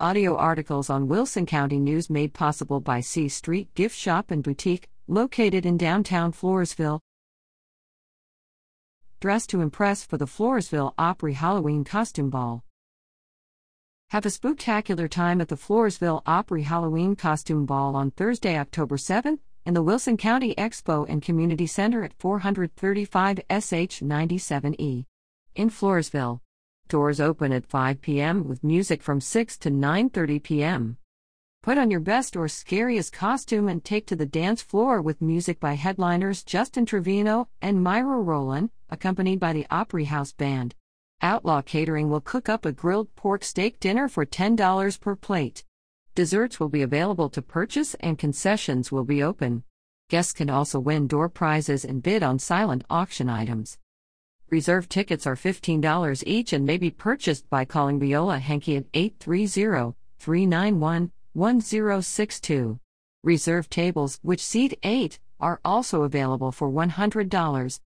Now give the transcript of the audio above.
Audio articles on Wilson County News made possible by C Street Gift Shop and Boutique, located in downtown Floresville. Dress to impress for the Floresville Opry Halloween Costume Ball. Have a spectacular time at the Floresville Opry Halloween Costume Ball on Thursday, October 7th, in the Wilson County Expo and Community Center at 435 SH 97E. In Floresville. Doors open at 5 p.m. with music from 6 to 9:30 p.m. Put on your best or scariest costume and take to the dance floor with music by headliners Justin Trevino and Myra Rowland, accompanied by the Opry House Band. Outlaw Catering will cook up a grilled pork steak dinner for $10 per plate. Desserts will be available to purchase and concessions will be open. Guests can also win door prizes and bid on silent auction items. Reserve tickets are $15 each and may be purchased by calling Viola Henke at 830 391 1062. Reserve tables, which seat 8, are also available for $100.